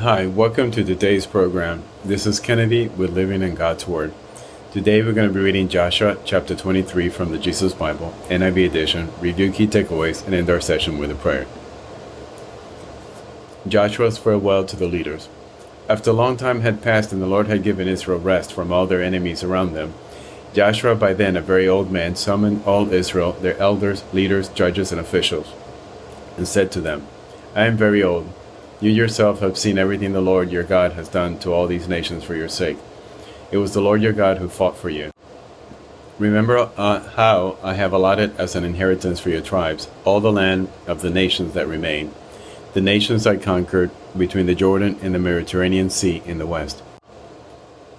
Hi, welcome to today's program. This is Kennedy with Living in God's Word. Today we're going to be reading Joshua chapter 23 from the Jesus Bible, NIV edition, review key takeaways, and end our session with a prayer. Joshua's farewell to the leaders. After a long time had passed and the Lord had given Israel rest from all their enemies around them, Joshua, by then a very old man, summoned all Israel, their elders, leaders, judges, and officials, and said to them, I am very old you yourself have seen everything the Lord your God has done to all these nations for your sake. It was the Lord your God who fought for you. Remember uh, how I have allotted as an inheritance for your tribes all the land of the nations that remain, the nations I conquered between the Jordan and the Mediterranean Sea in the west.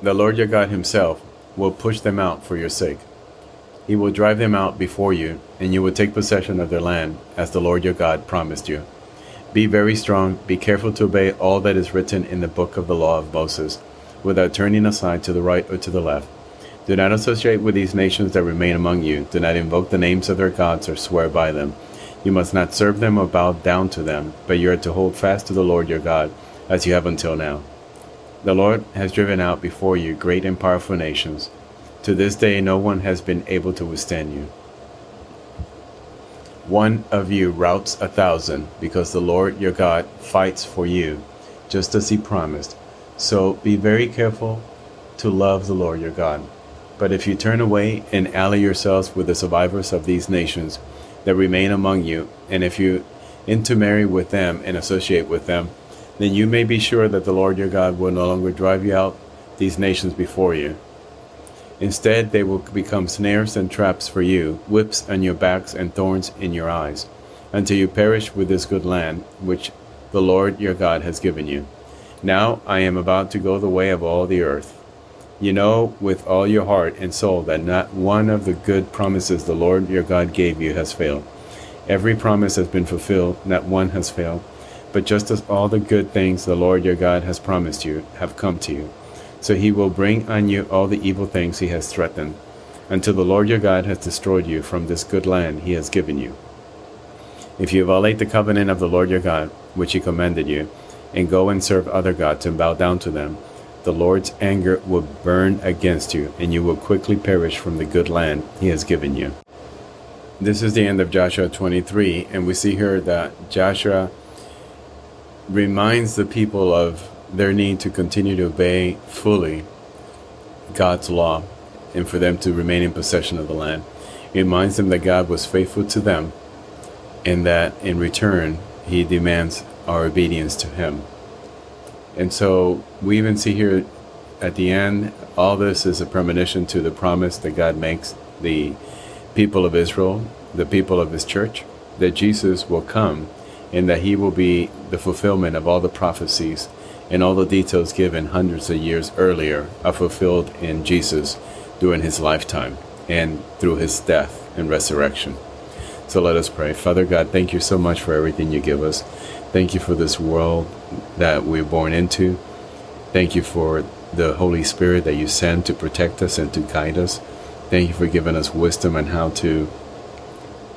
The Lord your God himself will push them out for your sake. He will drive them out before you, and you will take possession of their land, as the Lord your God promised you. Be very strong, be careful to obey all that is written in the book of the law of Moses, without turning aside to the right or to the left. Do not associate with these nations that remain among you. Do not invoke the names of their gods or swear by them. You must not serve them or bow down to them, but you are to hold fast to the Lord your God, as you have until now. The Lord has driven out before you great and powerful nations. To this day, no one has been able to withstand you. One of you routs a thousand, because the Lord your God fights for you, just as he promised. So be very careful to love the Lord your God. But if you turn away and ally yourselves with the survivors of these nations that remain among you, and if you intermarry with them and associate with them, then you may be sure that the Lord your God will no longer drive you out these nations before you. Instead, they will become snares and traps for you, whips on your backs and thorns in your eyes, until you perish with this good land, which the Lord your God has given you. Now I am about to go the way of all the earth. You know with all your heart and soul that not one of the good promises the Lord your God gave you has failed. Every promise has been fulfilled, not one has failed. But just as all the good things the Lord your God has promised you have come to you, so he will bring on you all the evil things he has threatened, until the Lord your God has destroyed you from this good land he has given you. If you violate the covenant of the Lord your God, which he commanded you, and go and serve other gods and bow down to them, the Lord's anger will burn against you, and you will quickly perish from the good land he has given you. This is the end of Joshua 23, and we see here that Joshua reminds the people of their need to continue to obey fully God's law and for them to remain in possession of the land. It reminds them that God was faithful to them and that in return, He demands our obedience to Him. And so we even see here at the end, all this is a premonition to the promise that God makes the people of Israel, the people of His church, that Jesus will come and that He will be the fulfillment of all the prophecies and all the details given hundreds of years earlier are fulfilled in Jesus during his lifetime and through his death and resurrection. So let us pray. Father God, thank you so much for everything you give us. Thank you for this world that we're born into. Thank you for the Holy Spirit that you send to protect us and to guide us. Thank you for giving us wisdom on how to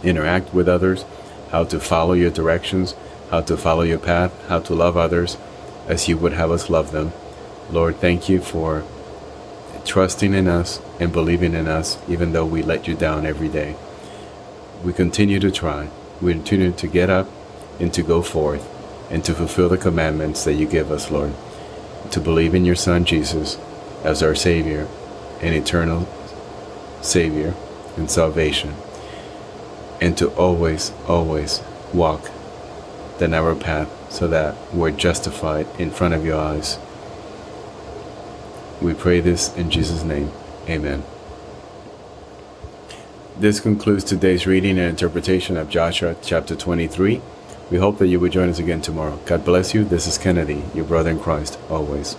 interact with others, how to follow your directions, how to follow your path, how to love others as you would have us love them. Lord, thank you for trusting in us and believing in us, even though we let you down every day. We continue to try. We continue to get up and to go forth and to fulfill the commandments that you give us, Lord. To believe in your Son, Jesus, as our Savior and eternal Savior and salvation. And to always, always walk the narrow path so that we're justified in front of your eyes. We pray this in Jesus' name. Amen. This concludes today's reading and interpretation of Joshua chapter 23. We hope that you will join us again tomorrow. God bless you. This is Kennedy, your brother in Christ, always.